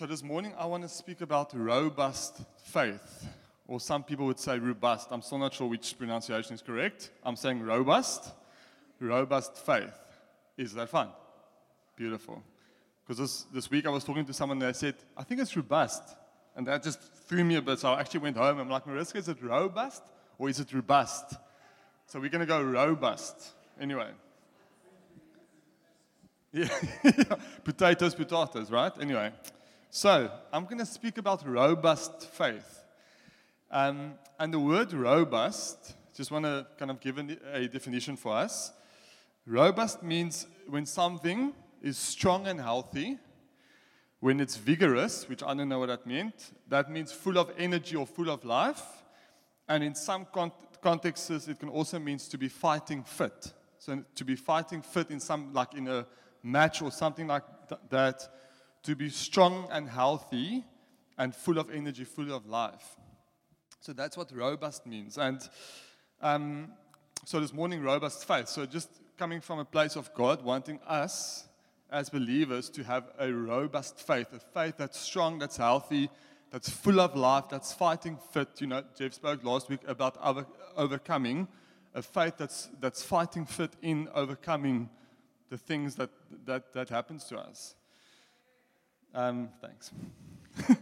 So this morning I want to speak about robust faith, or some people would say robust. I'm still not sure which pronunciation is correct. I'm saying robust, robust faith. Is that fun? Beautiful. Because this, this week I was talking to someone and I said, I think it's robust. And that just threw me a bit. So I actually went home. I'm like, Mariska, is it robust or is it robust? So we're going to go robust. Anyway. Yeah. potatoes, potatoes, right? Anyway. So I'm going to speak about robust faith. Um, and the word robust, just want to kind of give a definition for us. Robust means when something is strong and healthy, when it's vigorous, which I don't know what that meant, that means full of energy or full of life. And in some con- contexts, it can also mean to be fighting fit. So to be fighting fit in some, like in a match or something like th- that, to be strong and healthy and full of energy, full of life. So that's what robust means. And um, so this morning, robust faith. So just coming from a place of God, wanting us as believers to have a robust faith, a faith that's strong, that's healthy, that's full of life, that's fighting fit. You know, Jeff spoke last week about over, overcoming, a faith that's, that's fighting fit in overcoming the things that, that, that happens to us. Um, thanks.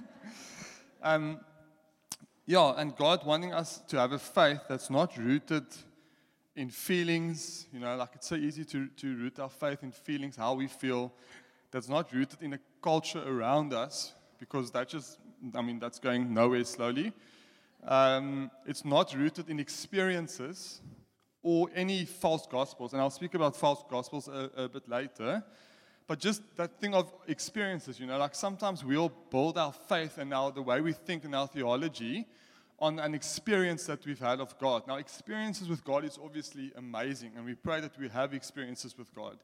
um, yeah, and God wanting us to have a faith that's not rooted in feelings. You know, like it's so easy to, to root our faith in feelings, how we feel. That's not rooted in a culture around us, because that just, I mean, that's going nowhere slowly. Um, it's not rooted in experiences or any false gospels. And I'll speak about false gospels a, a bit later. But just that thing of experiences, you know, like sometimes we'll build our faith and our, the way we think in our theology on an experience that we've had of God. Now, experiences with God is obviously amazing, and we pray that we have experiences with God.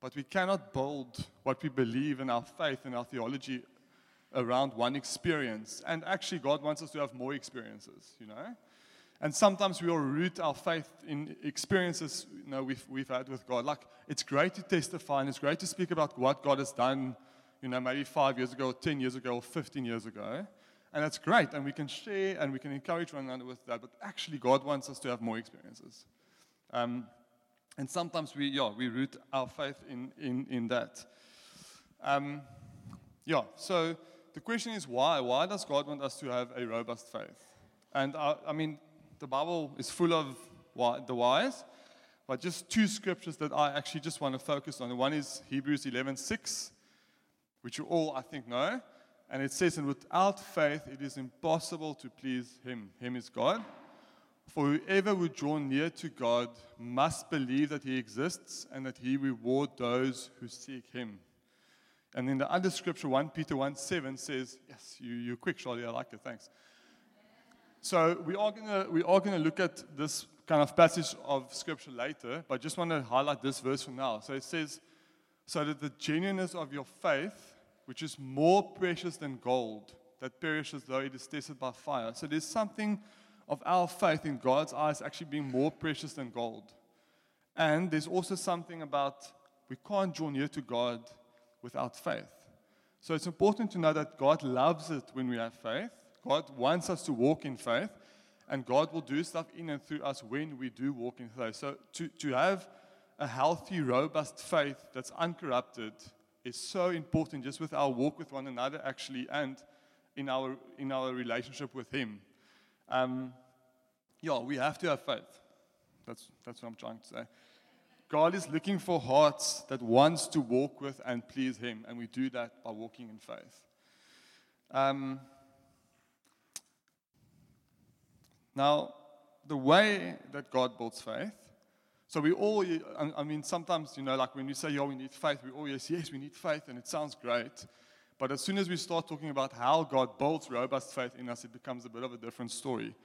But we cannot build what we believe in our faith and our theology around one experience. And actually, God wants us to have more experiences, you know? And sometimes we'll root our faith in experiences you know, we've, we've had with God. Like, it's great to testify and it's great to speak about what God has done, you know, maybe five years ago, or 10 years ago, or 15 years ago. And that's great, and we can share and we can encourage one another with that. But actually, God wants us to have more experiences. Um, and sometimes we, yeah, we root our faith in, in, in that. Um, yeah, so the question is why? Why does God want us to have a robust faith? And I mean, the Bible is full of the whys, but just two scriptures that I actually just want to focus on. One is Hebrews 11 6, which you all, I think, know. And it says, And without faith it is impossible to please him. Him is God. For whoever would draw near to God must believe that he exists and that he rewards those who seek him. And in the other scripture, 1 Peter 1 7 says, Yes, you, you're quick, Charlie, I like it, thanks. So we are gonna we are gonna look at this kind of passage of scripture later, but I just want to highlight this verse for now. So it says, So that the genuineness of your faith which is more precious than gold that perishes though it is tested by fire. So there's something of our faith in God's eyes actually being more precious than gold. And there's also something about we can't draw near to God without faith. So it's important to know that God loves it when we have faith. God wants us to walk in faith, and God will do stuff in and through us when we do walk in faith. So to, to have a healthy, robust faith that's uncorrupted is so important just with our walk with one another, actually, and in our, in our relationship with Him. Um, yeah, we have to have faith. That's, that's what I'm trying to say. God is looking for hearts that wants to walk with and please Him, and we do that by walking in faith. Um, now, the way that God builds faith so we all, I mean, sometimes, you know, like when we say, yeah, we need faith, we always, yes, we need faith, and it sounds great. But as soon as we start talking about how God builds robust faith in us, it becomes a bit of a different story.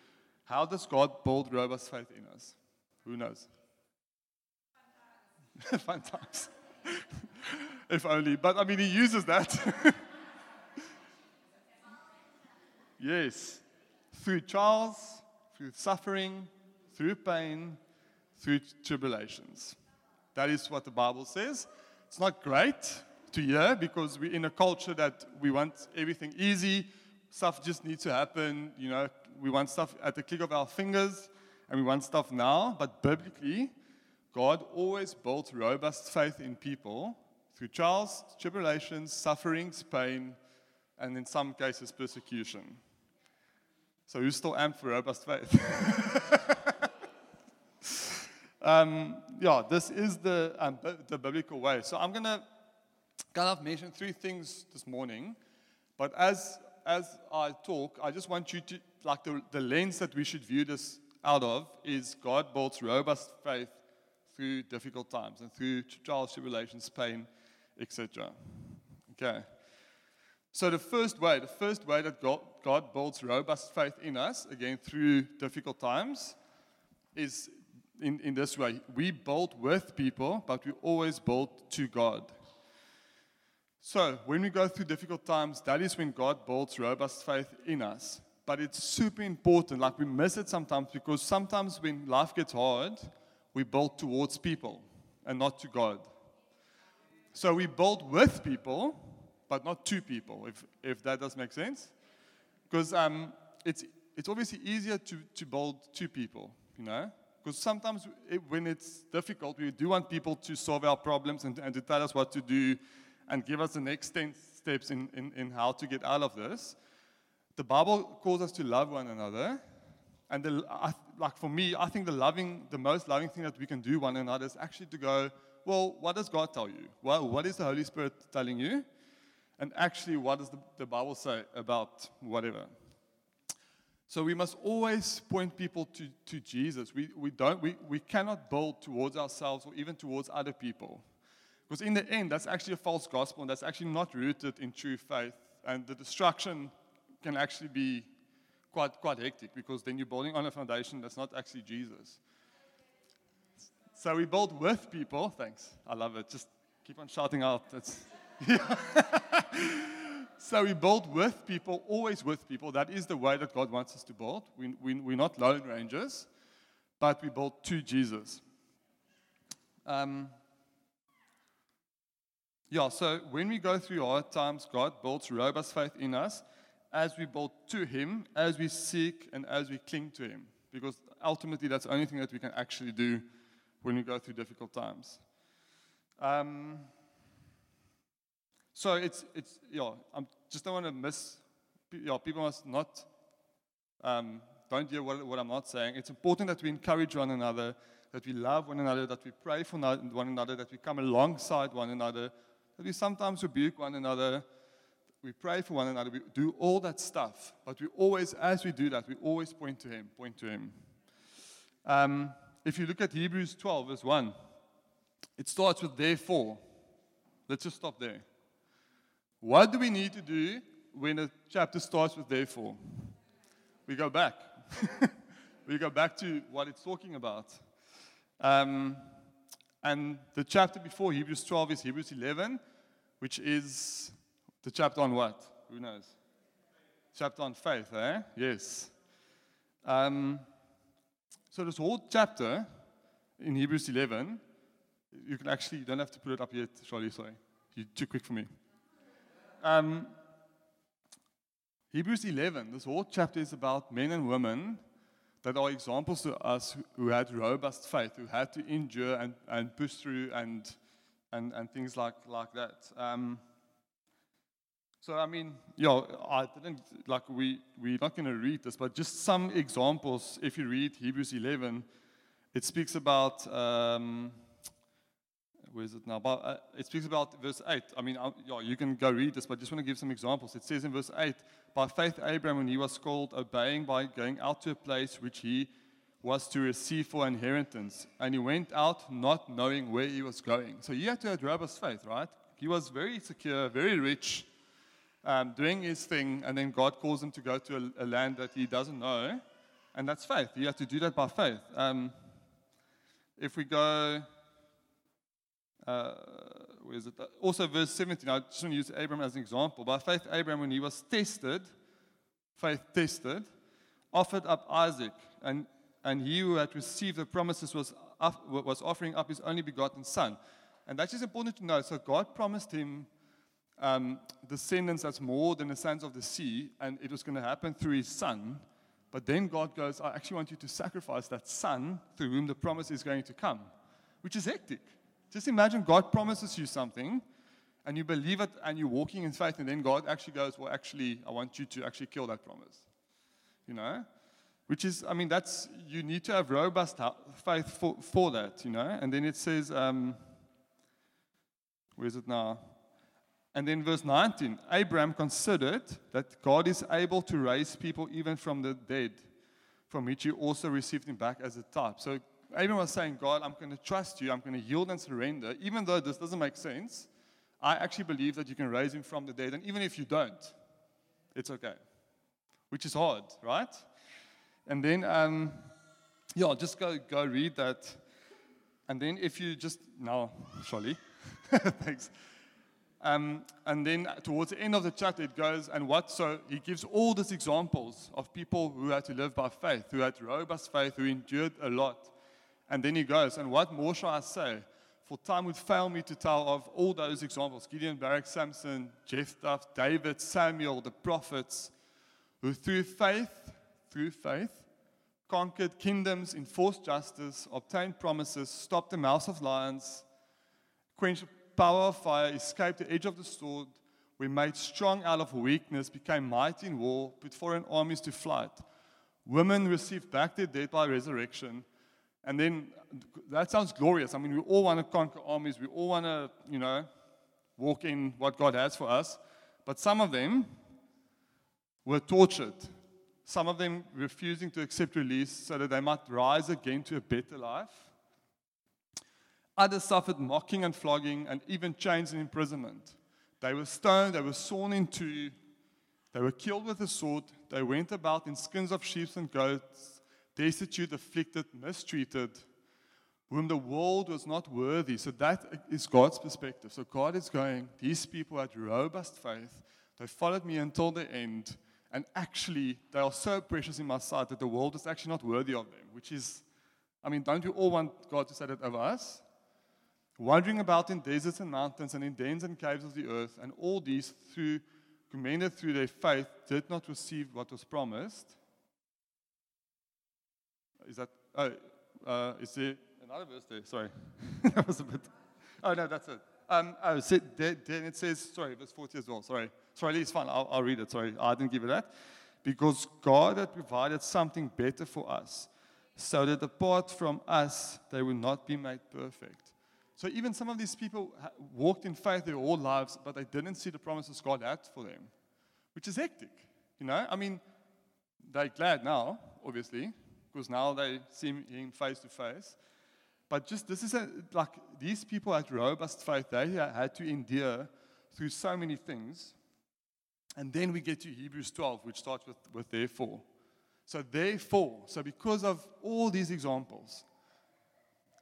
How does God build robust faith in us? Who knows? Fun times. if only. But I mean, he uses that. yes. Through trials, through suffering, through pain, through tribulations. That is what the Bible says. It's not great to hear because we're in a culture that we want everything easy. Stuff just needs to happen. You know, we want stuff at the click of our fingers and we want stuff now. But biblically, God always built robust faith in people through trials, tribulations, sufferings, pain, and in some cases, persecution. So, who's still amped for robust faith? um, yeah, this is the, um, the biblical way. So, I'm going to kind of mention three things this morning. But as, as I talk, I just want you to, like, the, the lens that we should view this out of is God builds robust faith through difficult times and through trials, tribulations, pain, etc. Okay. So the first way, the first way that God, God builds robust faith in us, again through difficult times, is in, in this way. We build with people, but we always build to God. So when we go through difficult times, that is when God builds robust faith in us. But it's super important, like we miss it sometimes because sometimes when life gets hard, we build towards people and not to God. So we build with people, but not two people, if, if that does make sense. Because um, it's, it's obviously easier to, to build two people, you know? Because sometimes it, when it's difficult, we do want people to solve our problems and, and to tell us what to do and give us the next 10 steps in, in, in how to get out of this. The Bible calls us to love one another. And the, I, like for me, I think the loving, the most loving thing that we can do one another is actually to go, well, what does God tell you? Well, what is the Holy Spirit telling you? And actually, what does the, the Bible say about whatever? So we must always point people to, to Jesus. We, we, don't, we, we cannot build towards ourselves or even towards other people. Because in the end, that's actually a false gospel and that's actually not rooted in true faith. And the destruction can actually be quite, quite hectic because then you're building on a foundation that's not actually Jesus. So we build with people. Thanks. I love it. Just keep on shouting out. That's, yeah. so we build with people, always with people. That is the way that God wants us to build. We, we, we're not lone rangers, but we build to Jesus. Um, yeah, so when we go through hard times, God builds robust faith in us as we build to Him, as we seek, and as we cling to Him. Because ultimately, that's the only thing that we can actually do when we go through difficult times. Um, so it's, it's yeah, I just don't want to miss, yeah, people must not, um, don't hear what, what I'm not saying. It's important that we encourage one another, that we love one another, that we pray for one another, that we come alongside one another, that we sometimes rebuke one another, we pray for one another, we do all that stuff. But we always, as we do that, we always point to Him, point to Him. Um, if you look at Hebrews 12, verse 1, it starts with therefore. Let's just stop there. What do we need to do when a chapter starts with therefore? We go back. we go back to what it's talking about. Um, and the chapter before Hebrews 12 is Hebrews 11, which is the chapter on what? Who knows? Chapter on faith, eh? Yes. Um, so this whole chapter in Hebrews 11, you can actually, you don't have to put it up yet, Charlie, sorry. You're too quick for me. Um, Hebrews 11, this whole chapter is about men and women that are examples to us who had robust faith, who had to endure and, and push through and, and, and things like, like that. Um, so, I mean, yeah, I didn't, like, we, we're not going to read this, but just some examples. If you read Hebrews 11, it speaks about, um, where is it now? But, uh, it speaks about verse 8. I mean, uh, yeah, you can go read this, but I just want to give some examples. It says in verse 8, By faith, Abraham, when he was called, obeying by going out to a place which he was to receive for inheritance. And he went out not knowing where he was going. So he had to have robust faith, right? He was very secure, very rich um, doing his thing, and then God calls him to go to a, a, land that he doesn't know, and that's faith. You have to do that by faith. Um, if we go, uh, where is it? Also, verse 17, I just want to use Abraham as an example. By faith, Abraham, when he was tested, faith tested, offered up Isaac, and, and he who had received the promises was, was offering up his only begotten son. And that's just important to know. So God promised him um, descendants that's more than the sands of the sea, and it was going to happen through his son. But then God goes, I actually want you to sacrifice that son through whom the promise is going to come, which is hectic. Just imagine God promises you something, and you believe it, and you're walking in faith, and then God actually goes, Well, actually, I want you to actually kill that promise. You know? Which is, I mean, that's, you need to have robust faith for, for that, you know? And then it says, um, where is it now? And then verse 19 Abraham considered that God is able to raise people even from the dead, from which he also received him back as a type. So Abraham was saying, God, I'm going to trust you, I'm going to yield and surrender, even though this doesn't make sense. I actually believe that you can raise him from the dead, and even if you don't, it's okay. Which is hard, right? And then, um, yeah, just go, go read that. And then if you just, now, Charlie, thanks. Um, and then towards the end of the chapter, it goes, and what? So he gives all these examples of people who had to live by faith, who had robust faith, who endured a lot. And then he goes, and what more shall I say? For time would fail me to tell of all those examples Gideon, Barak, Samson, Jephthah, David, Samuel, the prophets, who through faith, through faith, conquered kingdoms, enforced justice, obtained promises, stopped the mouths of lions, quenched power of fire, escaped the edge of the sword, were made strong out of weakness, became mighty in war, put foreign armies to flight. Women received back their dead by resurrection. And then that sounds glorious. I mean, we all want to conquer armies. We all want to, you know, walk in what God has for us. But some of them were tortured. Some of them refusing to accept release so that they might rise again to a better life. Others suffered mocking and flogging and even chains and imprisonment. They were stoned, they were sawn in two, they were killed with a sword, they went about in skins of sheep and goats, destitute, afflicted, mistreated, whom the world was not worthy. So that is God's perspective. So God is going, these people had robust faith, they followed me until the end, and actually they are so precious in my sight that the world is actually not worthy of them, which is, I mean, don't you all want God to say that of us? wandering about in deserts and mountains and in dens and caves of the earth, and all these through commended through their faith did not receive what was promised. Is that oh uh, is there another verse there? Sorry. that was a bit Oh no, that's it. Um, oh, so then it says, sorry, verse 40 as well. Sorry. Sorry, it's fine. I'll, I'll read it. Sorry, I didn't give it that. Because God had provided something better for us, so that apart from us, they will not be made perfect. So even some of these people walked in faith their whole lives, but they didn't see the promises God had for them, which is hectic. You know, I mean, they're glad now, obviously, because now they see him face to face. But just this is a, like these people had robust faith. They had to endure through so many things. And then we get to Hebrews 12, which starts with, with therefore. So, therefore, so because of all these examples,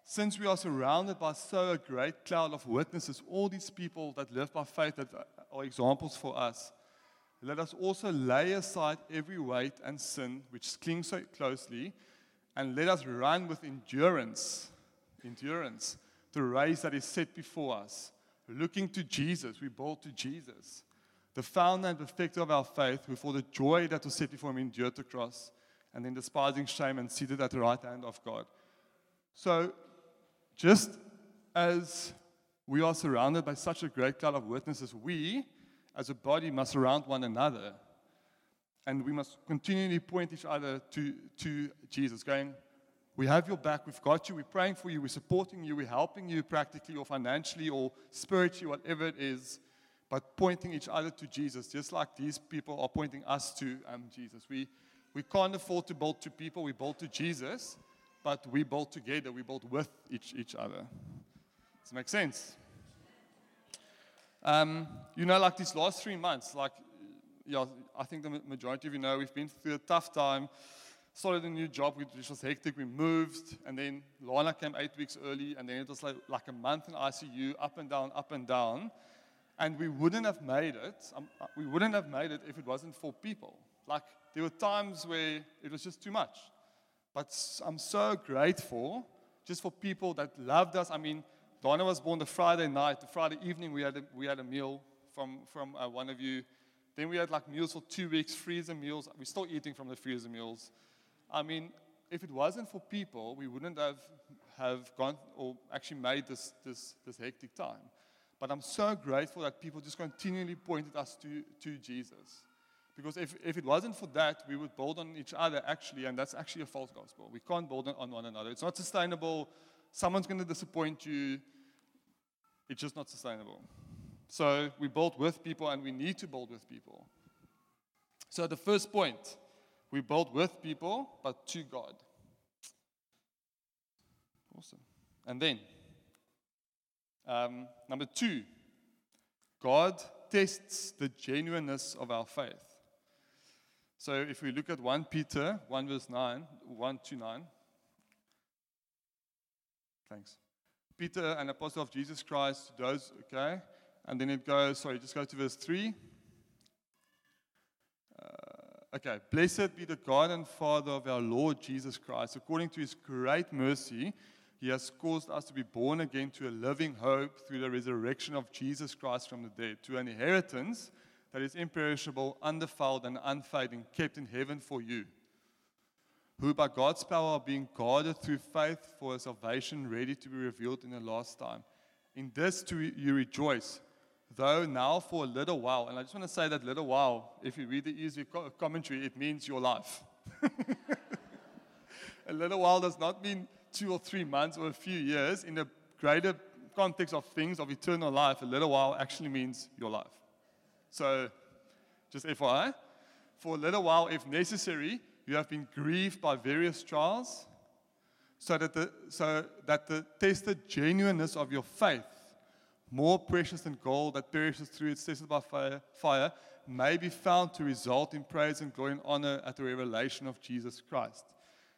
since we are surrounded by so a great cloud of witnesses, all these people that live by faith that are examples for us, let us also lay aside every weight and sin which clings so closely, and let us run with endurance, endurance, the race that is set before us. Looking to Jesus, we bolt to Jesus, the founder and perfecter of our faith, who for the joy that was set before him endured the cross, and then despising shame and seated at the right hand of God. So just as we are surrounded by such a great cloud of witnesses, we as a body must surround one another. And we must continually point each other to, to Jesus, going, We have your back, we've got you, we're praying for you, we're supporting you, we're helping you practically or financially or spiritually, whatever it is, but pointing each other to Jesus, just like these people are pointing us to um, Jesus. We, we can't afford to build to people, we build to Jesus but we build together, we build with each, each other. Does it make sense? Um, you know, like these last three months, like, yeah, I think the majority of you know we've been through a tough time. Started a new job, which was hectic. We moved, and then Lana came eight weeks early, and then it was like, like a month in ICU, up and down, up and down. And we wouldn't have made it. Um, uh, we wouldn't have made it if it wasn't for people. Like, there were times where it was just too much. But I'm so grateful just for people that loved us. I mean, Donna was born the Friday night. The Friday evening, we had a, we had a meal from, from uh, one of you. Then we had like meals for two weeks, freezer meals. We're still eating from the freezer meals. I mean, if it wasn't for people, we wouldn't have, have gone or actually made this, this, this hectic time. But I'm so grateful that people just continually pointed us to, to Jesus. Because if, if it wasn't for that, we would build on each other actually, and that's actually a false gospel. We can't build on one another. It's not sustainable. Someone's going to disappoint you. It's just not sustainable. So we build with people, and we need to build with people. So the first point we build with people, but to God. Awesome. And then, um, number two, God tests the genuineness of our faith. So if we look at 1 Peter 1 verse 9, 1 to 9. Thanks. Peter, an apostle of Jesus Christ, does, okay? And then it goes, sorry, just go to verse 3. Uh, okay, blessed be the God and Father of our Lord Jesus Christ. According to his great mercy, he has caused us to be born again to a living hope through the resurrection of Jesus Christ from the dead, to an inheritance that is imperishable, undefiled, and unfading, kept in heaven for you, who by God's power are being guarded through faith for a salvation ready to be revealed in the last time. In this too you rejoice though now for a little while, and I just want to say that little while, if you read the easy commentary, it means your life. a little while does not mean two or three months or a few years. In the greater context of things of eternal life, a little while actually means your life. So, just FYI, for a little while, if necessary, you have been grieved by various trials, so that the, so that the tested genuineness of your faith more precious than gold that perishes through its tested by fire, fire, may be found to result in praise and glory and honor at the revelation of Jesus Christ.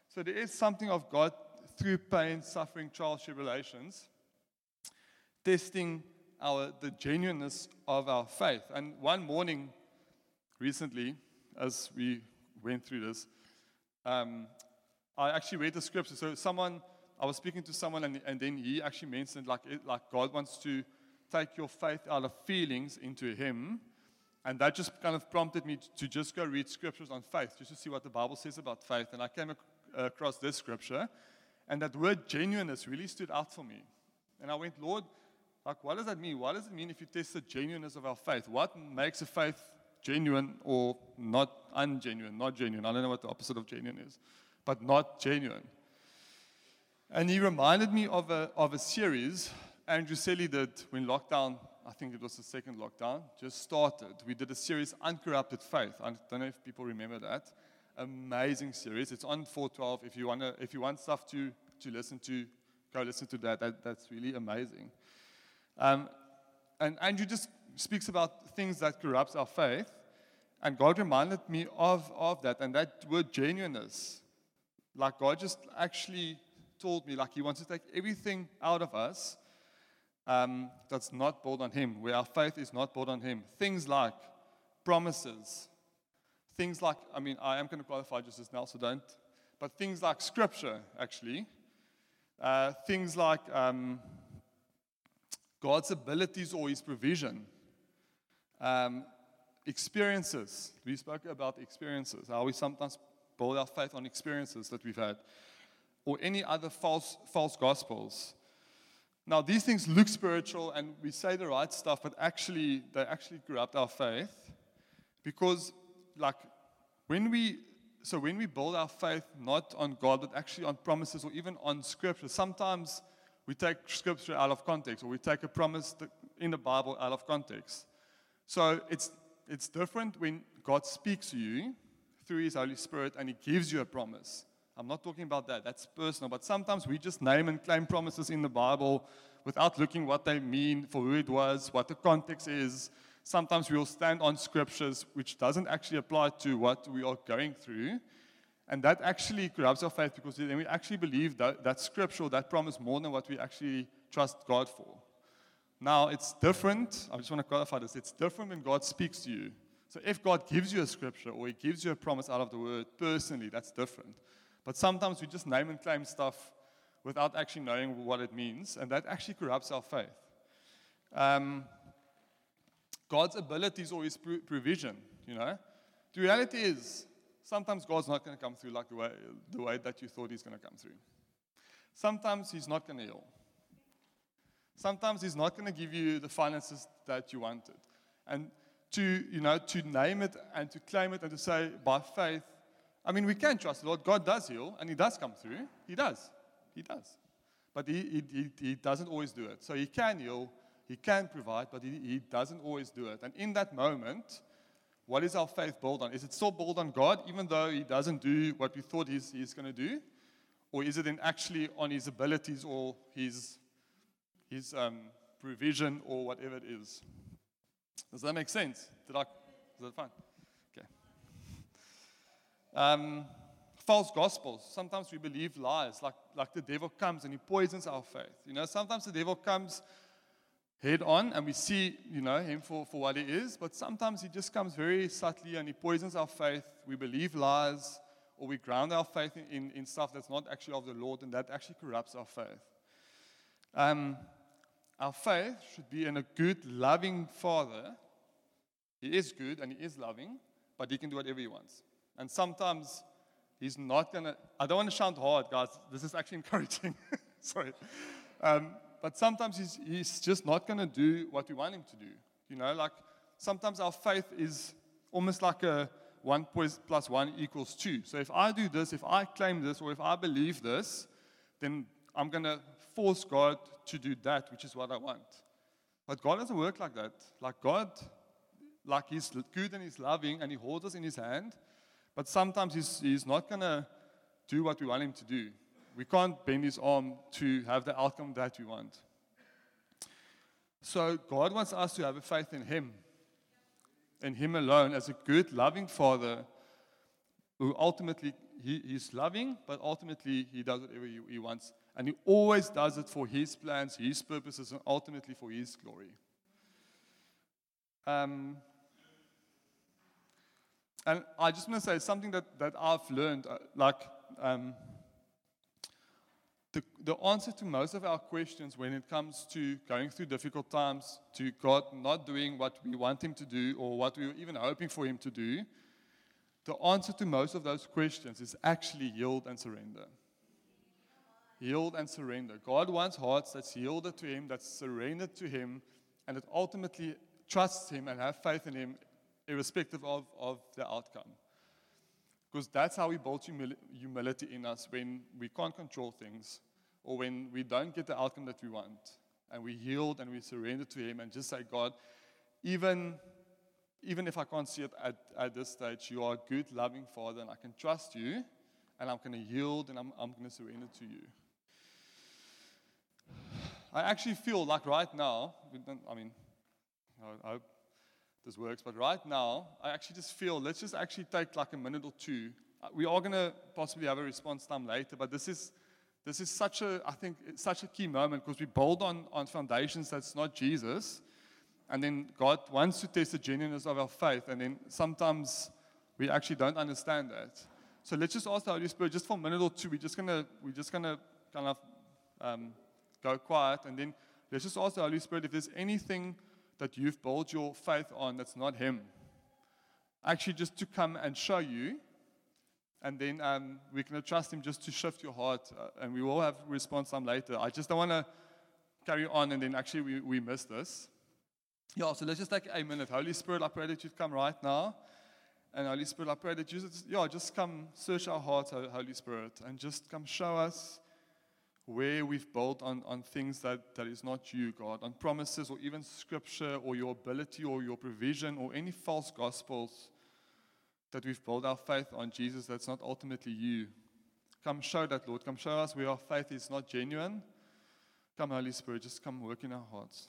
So there is something of God through pain, suffering, trials, tribulations, testing our the genuineness of our faith. And one morning, recently, as we went through this, um, I actually read the scripture. So someone, I was speaking to someone, and, and then he actually mentioned like it, like God wants to take your faith out of feelings into Him. And that just kind of prompted me to just go read scriptures on faith, just to see what the Bible says about faith. And I came ac- across this scripture, and that word genuineness really stood out for me. And I went, Lord, like, what does that mean? What does it mean if you test the genuineness of our faith? What makes a faith genuine or not ungenuine? Not genuine. I don't know what the opposite of genuine is, but not genuine. And he reminded me of a, of a series Andrew Selly did when lockdown, I think it was the second lockdown, just started. We did a series, Uncorrupted Faith. I don't know if people remember that. Amazing series. It's on 412. If you, wanna, if you want stuff to, to listen to, go listen to that. that that's really amazing. Um, and Andrew just speaks about things that corrupts our faith. And God reminded me of, of that. And that word genuineness. Like God just actually told me, like He wants to take everything out of us um, that's not built on Him, where our faith is not built on Him. Things like promises, things like, I mean, I am going to qualify just as now, so don't, but things like Scripture, actually, uh, things like um, God's abilities or His provision, um, experiences. We spoke about experiences, how we sometimes build our faith on experiences that we've had, or any other false, false gospels. Now, these things look spiritual and we say the right stuff, but actually, they actually corrupt our faith because, like, when we so when we build our faith not on God, but actually on promises or even on scripture, sometimes we take scripture out of context or we take a promise in the Bible out of context. So it's, it's different when God speaks to you through His Holy Spirit and He gives you a promise. I'm not talking about that. That's personal. But sometimes we just name and claim promises in the Bible without looking what they mean, for who it was, what the context is. Sometimes we will stand on scriptures which doesn't actually apply to what we are going through. And that actually corrupts our faith because then we actually believe that, that scripture, that promise, more than what we actually trust God for. Now, it's different. I just want to clarify this. It's different when God speaks to you. So, if God gives you a scripture or He gives you a promise out of the word personally, that's different. But sometimes we just name and claim stuff without actually knowing what it means, and that actually corrupts our faith. Um, God's abilities or His provision, you know. The reality is, sometimes God's not going to come through like the way, the way that you thought He's going to come through. Sometimes He's not going to heal. Sometimes He's not going to give you the finances that you wanted. And to, you know, to name it and to claim it and to say by faith, I mean, we can trust the Lord. God does heal and He does come through. He does. He does. But He, he, he doesn't always do it. So He can heal, He can provide, but he, he doesn't always do it. And in that moment, what is our faith built on? Is it still built on God, even though He doesn't do what we thought He's, he's going to do? Or is it then actually on His abilities or His, his um, provision or whatever it is? Does that make sense? Did I? Is that fine? Okay. Um, false gospels. Sometimes we believe lies, like, like the devil comes and he poisons our faith. You know, sometimes the devil comes head on and we see, you know, him for, for what he is, but sometimes he just comes very subtly and he poisons our faith. We believe lies or we ground our faith in, in, in stuff that's not actually of the Lord and that actually corrupts our faith. Um, our faith should be in a good, loving Father. He is good and He is loving, but He can do whatever He wants. And sometimes He's not going to, I don't want to shout hard, guys. This is actually encouraging. Sorry. Um, but sometimes he's, he's just not going to do what we want Him to do. You know, like sometimes our faith is almost like a 1 plus 1 equals 2. So if I do this, if I claim this, or if I believe this, then I'm going to force God to do that, which is what I want. But God doesn't work like that. Like God, like He's good and He's loving and He holds us in His hand, but sometimes He's, he's not going to do what we want Him to do. We can't bend His arm to have the outcome that we want. So God wants us to have a faith in Him, in Him alone, as a good, loving Father who ultimately he, He's loving, but ultimately He does whatever he, he wants and He always does it for His plans, His purposes, and ultimately for His glory. Um, and I just want to say something that, that I've learned uh, like, um, the, the answer to most of our questions when it comes to going through difficult times, to God not doing what we want Him to do or what we were even hoping for Him to do, the answer to most of those questions is actually yield and surrender. Yield and surrender. God wants hearts that's yielded to Him, that's surrendered to Him, and that ultimately trusts Him and have faith in Him, irrespective of, of the outcome. Because that's how we build humil- humility in us when we can't control things or when we don't get the outcome that we want. And we yield and we surrender to Him and just say, God, even, even if I can't see it at, at this stage, you are a good, loving Father, and I can trust you, and I'm going to yield and I'm, I'm going to surrender to you. I actually feel like right now, I mean, I hope this works, but right now, I actually just feel let's just actually take like a minute or two. Uh, we are going to possibly have a response time later, but this is this is such a I think such a key moment because we build on on foundations that's not Jesus, and then God wants to test the genuineness of our faith, and then sometimes we actually don't understand that. So let's just ask the Holy Spirit just for a minute or two. We're just gonna we're just gonna kind of um, go quiet, and then let's just ask the Holy Spirit if there's anything that you've built your faith on that's not Him. Actually, just to come and show you, and then um, we can trust Him just to shift your heart, uh, and we will have response time later. I just don't want to carry on, and then actually we, we miss this. Yeah, so let's just take a minute. Holy Spirit, I pray that you'd come right now. And Holy Spirit, I pray that you just, yeah, just come search our hearts, Holy Spirit, and just come show us where we've built on, on things that, that is not you, God, on promises or even scripture or your ability or your provision or any false gospels that we've built our faith on Jesus that's not ultimately you. Come show that, Lord. Come show us where our faith is not genuine. Come, Holy Spirit, just come work in our hearts.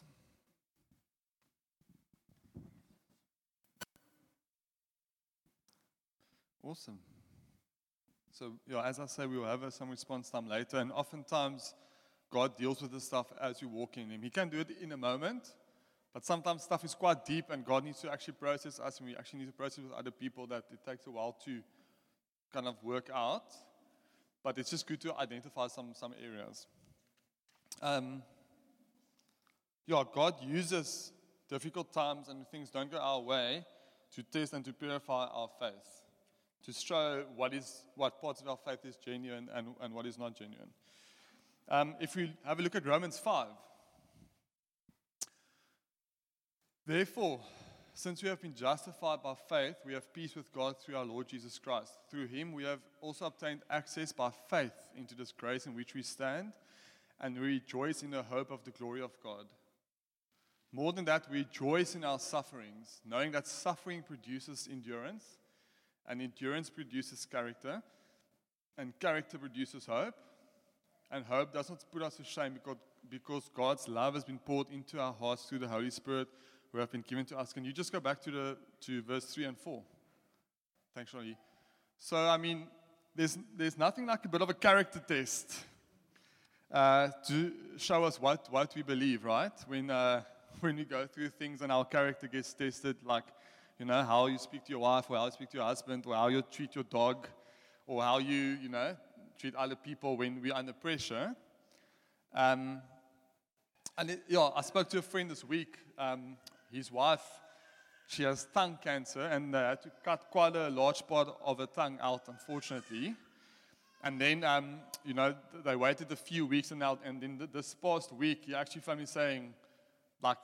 Awesome. So, as I say, we will have some response time later. And oftentimes, God deals with this stuff as you walk in Him. He can do it in a moment, but sometimes stuff is quite deep, and God needs to actually process us, and we actually need to process with other people that it takes a while to kind of work out. But it's just good to identify some, some areas. Um, yeah, God uses difficult times and things don't go our way to test and to purify our faith, to show what, is, what parts of our faith is genuine and, and what is not genuine. Um, if we have a look at Romans 5, therefore, since we have been justified by faith, we have peace with God through our Lord Jesus Christ. Through him, we have also obtained access by faith into this grace in which we stand, and we rejoice in the hope of the glory of God. More than that, we rejoice in our sufferings, knowing that suffering produces endurance, and endurance produces character, and character produces hope. And hope does not put us to shame because, because God's love has been poured into our hearts through the Holy Spirit who have been given to us. Can you just go back to, the, to verse 3 and 4? Thanks, Ronnie. So, I mean, there's, there's nothing like a bit of a character test uh, to show us what, what we believe, right? When, uh, when we go through things and our character gets tested, like, you know, how you speak to your wife, or how you speak to your husband, or how you treat your dog, or how you, you know, treat other people when we're under pressure. Um, and it, yeah, I spoke to a friend this week. Um, his wife, she has tongue cancer, and they had to cut quite a large part of her tongue out, unfortunately. And then, um, you know, they waited a few weeks, and, now, and then this past week, he actually found me saying, like,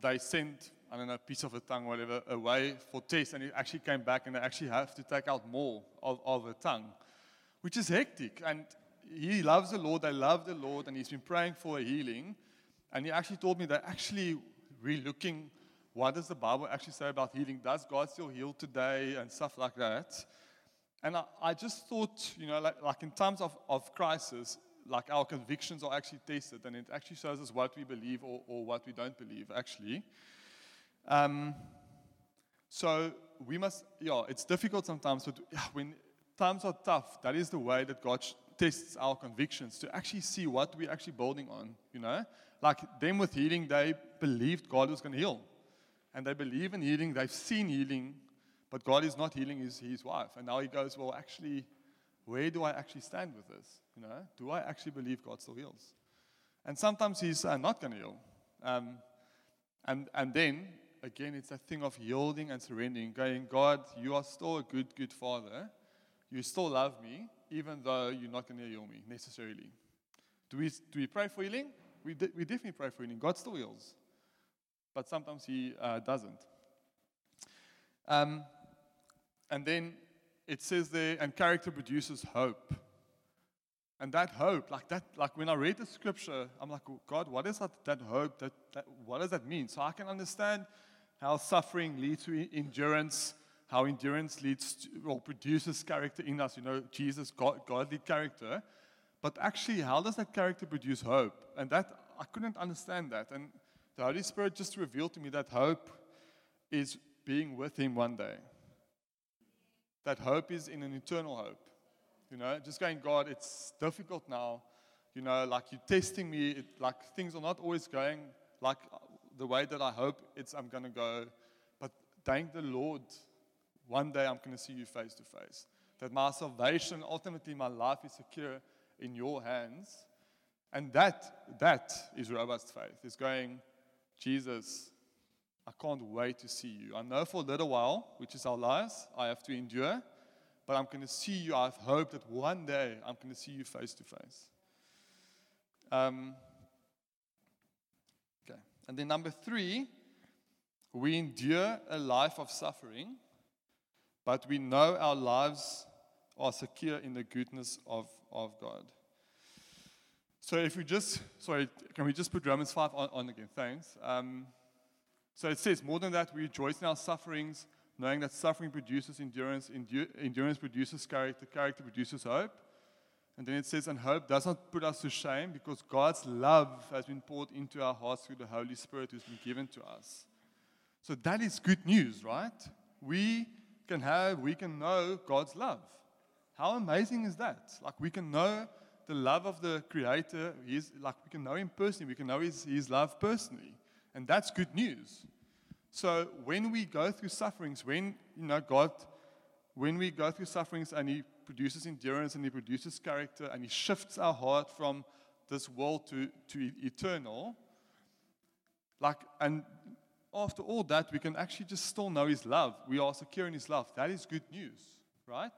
they sent, I don't know, a piece of her tongue, whatever, away for test, and it actually came back, and they actually have to take out more of, of her tongue, which is hectic. And he loves the Lord, they love the Lord, and he's been praying for a healing. And he actually told me they're actually relooking what does the Bible actually say about healing? Does God still heal today and stuff like that? And I, I just thought, you know, like, like in times of, of crisis, like our convictions are actually tested and it actually shows us what we believe or, or what we don't believe, actually. Um, so we must, yeah, it's difficult sometimes, but when times are tough, that is the way that God tests our convictions to actually see what we're actually building on, you know? Like them with healing, they believed God was going to heal and they believe in healing, they've seen healing, but God is not healing his, his wife. And now he goes, Well, actually, where do I actually stand with this? You know, do I actually believe God still heals? And sometimes he's uh, not going to heal. Um, and, and then, again, it's a thing of yielding and surrendering, going, God, you are still a good, good father. You still love me, even though you're not going to heal me necessarily. Do we, do we pray for healing? We, de- we definitely pray for healing. God still heals but sometimes he uh, doesn't. Um, and then it says there, and character produces hope. And that hope, like that, like when I read the scripture, I'm like, God, what is that, that hope? That, that, what does that mean? So I can understand how suffering leads to endurance, how endurance leads to, or produces character in us, you know, Jesus, God, godly character. But actually, how does that character produce hope? And that, I couldn't understand that. And the Holy Spirit just revealed to me that hope is being with Him one day. That hope is in an eternal hope. You know, just going, God, it's difficult now. You know, like you're testing me. It, like things are not always going like the way that I hope it's I'm going to go. But thank the Lord, one day I'm going to see you face to face. That my salvation, ultimately my life is secure in your hands. And that, that is robust faith, is going, Jesus, I can't wait to see you. I know for a little while, which is our lives, I have to endure, but I'm going to see you. I have hope that one day I'm going to see you face to face. And then number three, we endure a life of suffering, but we know our lives are secure in the goodness of, of God. So if we just, sorry, can we just put Romans 5 on, on again? Thanks. Um, so it says, more than that, we rejoice in our sufferings, knowing that suffering produces endurance, endu- endurance produces character, character produces hope. And then it says, and hope does not put us to shame because God's love has been poured into our hearts through the Holy Spirit who's been given to us. So that is good news, right? We can have, we can know God's love. How amazing is that? Like we can know the love of the Creator, he's, like we can know Him personally, we can know His, his love personally. And that's good news. So when we go through sufferings, when, you know, God, when we go through sufferings and He produces endurance and He produces character and He shifts our heart from this world to, to eternal, like, and after all that, we can actually just still know His love. We are secure in His love. That is good news, right?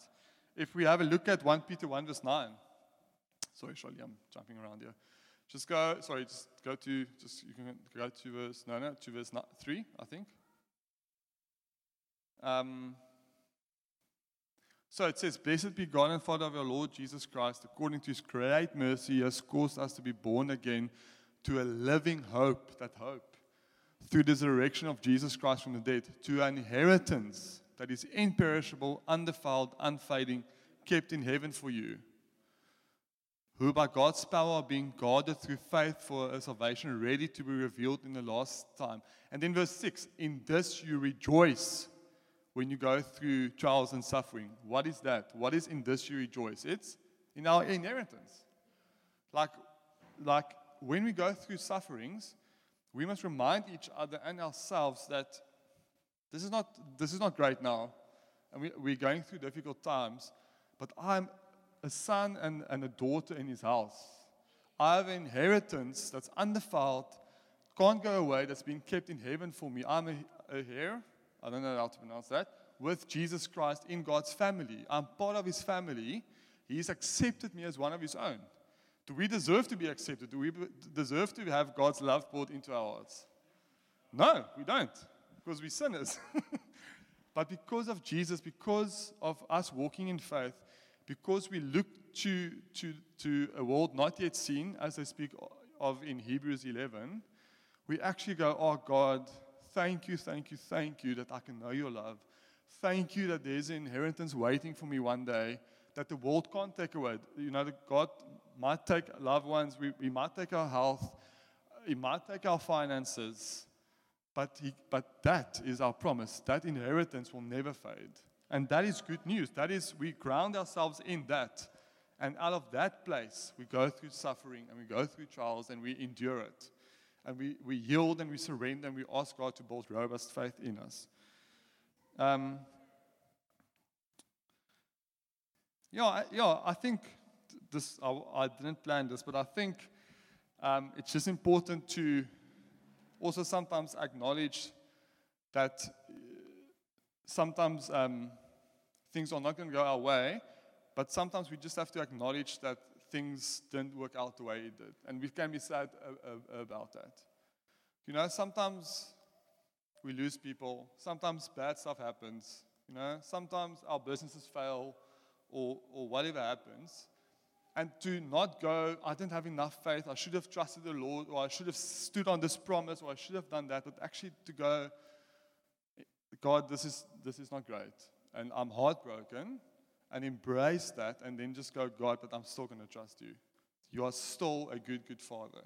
If we have a look at 1 Peter 1, verse 9. Sorry, Charlie, I'm jumping around here. Just go, sorry, just go to, just you can go to verse, no, no, to verse 3, I think. Um, so it says, Blessed be God and Father of our Lord Jesus Christ, according to his great mercy, he has caused us to be born again to a living hope, that hope, through the resurrection of Jesus Christ from the dead, to an inheritance that is imperishable, undefiled, unfading, kept in heaven for you, who by God's power are being guarded through faith for a salvation ready to be revealed in the last time. And then verse 6 In this you rejoice when you go through trials and suffering. What is that? What is in this you rejoice? It's in our inheritance. Like, like when we go through sufferings, we must remind each other and ourselves that this is not, this is not great now. And we, we're going through difficult times, but I'm a son and, and a daughter in his house. I have an inheritance that's undefiled, can't go away, that's been kept in heaven for me. I'm a, a heir I don't know how to pronounce that, with Jesus Christ in God's family. I'm part of his family. He's accepted me as one of his own. Do we deserve to be accepted? Do we deserve to have God's love poured into our hearts? No, we don't, because we're sinners. but because of Jesus, because of us walking in faith, because we look to, to, to a world not yet seen, as they speak of in Hebrews 11, we actually go, Oh God, Thank you, thank you, thank you that I can know your love. Thank you that there's an inheritance waiting for me one day that the world can't take away. You know, God might take loved ones, we, might take our health, He might take our finances, but, he, but that is our promise. That inheritance will never fade. And that is good news. That is, we ground ourselves in that. And out of that place, we go through suffering and we go through trials and we endure it and we, we yield and we surrender and we ask God to build robust faith in us. Um, yeah, yeah, I think this, I, I, didn't plan this, but I think um, it's just important to also sometimes acknowledge that uh, sometimes um, things are not going to go our way, but sometimes we just have to acknowledge that things didn't work out the way it did. And we can be sad about that. You know, sometimes we lose people, sometimes bad stuff happens, you know, sometimes our businesses fail or, or whatever happens. And to not go, I didn't have enough faith, I should have trusted the Lord, or I should have stood on this promise, or I should have done that, but actually to go, God, this is, this is not great. And I'm heartbroken, and embrace that and then just go, God, but I'm still going to trust you. You are still a good, good father.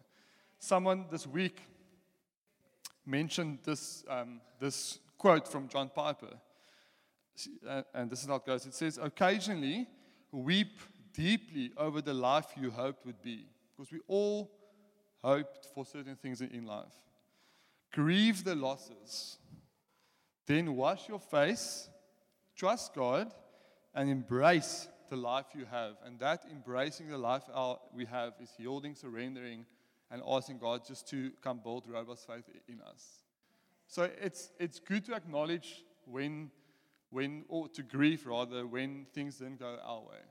Someone this week mentioned this, um, this quote from John Piper. And this is how it goes it says, Occasionally, weep deeply over the life you hoped would be. Because we all hoped for certain things in life. Grieve the losses. Then wash your face, trust God, and embrace the life you have. And that embracing the life we have is yielding, surrendering, and asking God just to come build robust faith in us. So it's, it's good to acknowledge when, when, or to grieve rather, when things didn't go our way,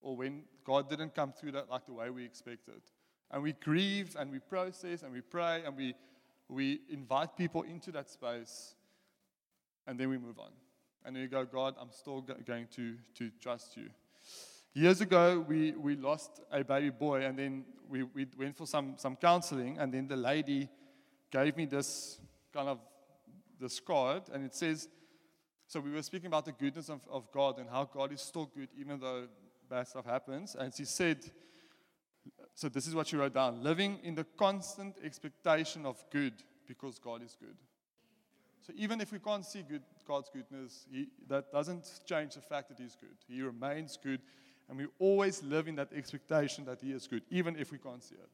or when God didn't come through that like the way we expected. And we grieve and we process and we pray and we, we invite people into that space, and then we move on. And you go, God, I'm still going to, to trust you. Years ago, we, we lost a baby boy, and then we, we went for some, some counseling, and then the lady gave me this kind of this card, and it says, so we were speaking about the goodness of, of God and how God is still good even though bad stuff happens. And she said, so this is what she wrote down living in the constant expectation of good because God is good. So even if we can't see good, God's goodness, he, that doesn't change the fact that He's good. He remains good, and we always live in that expectation that He is good, even if we can't see it.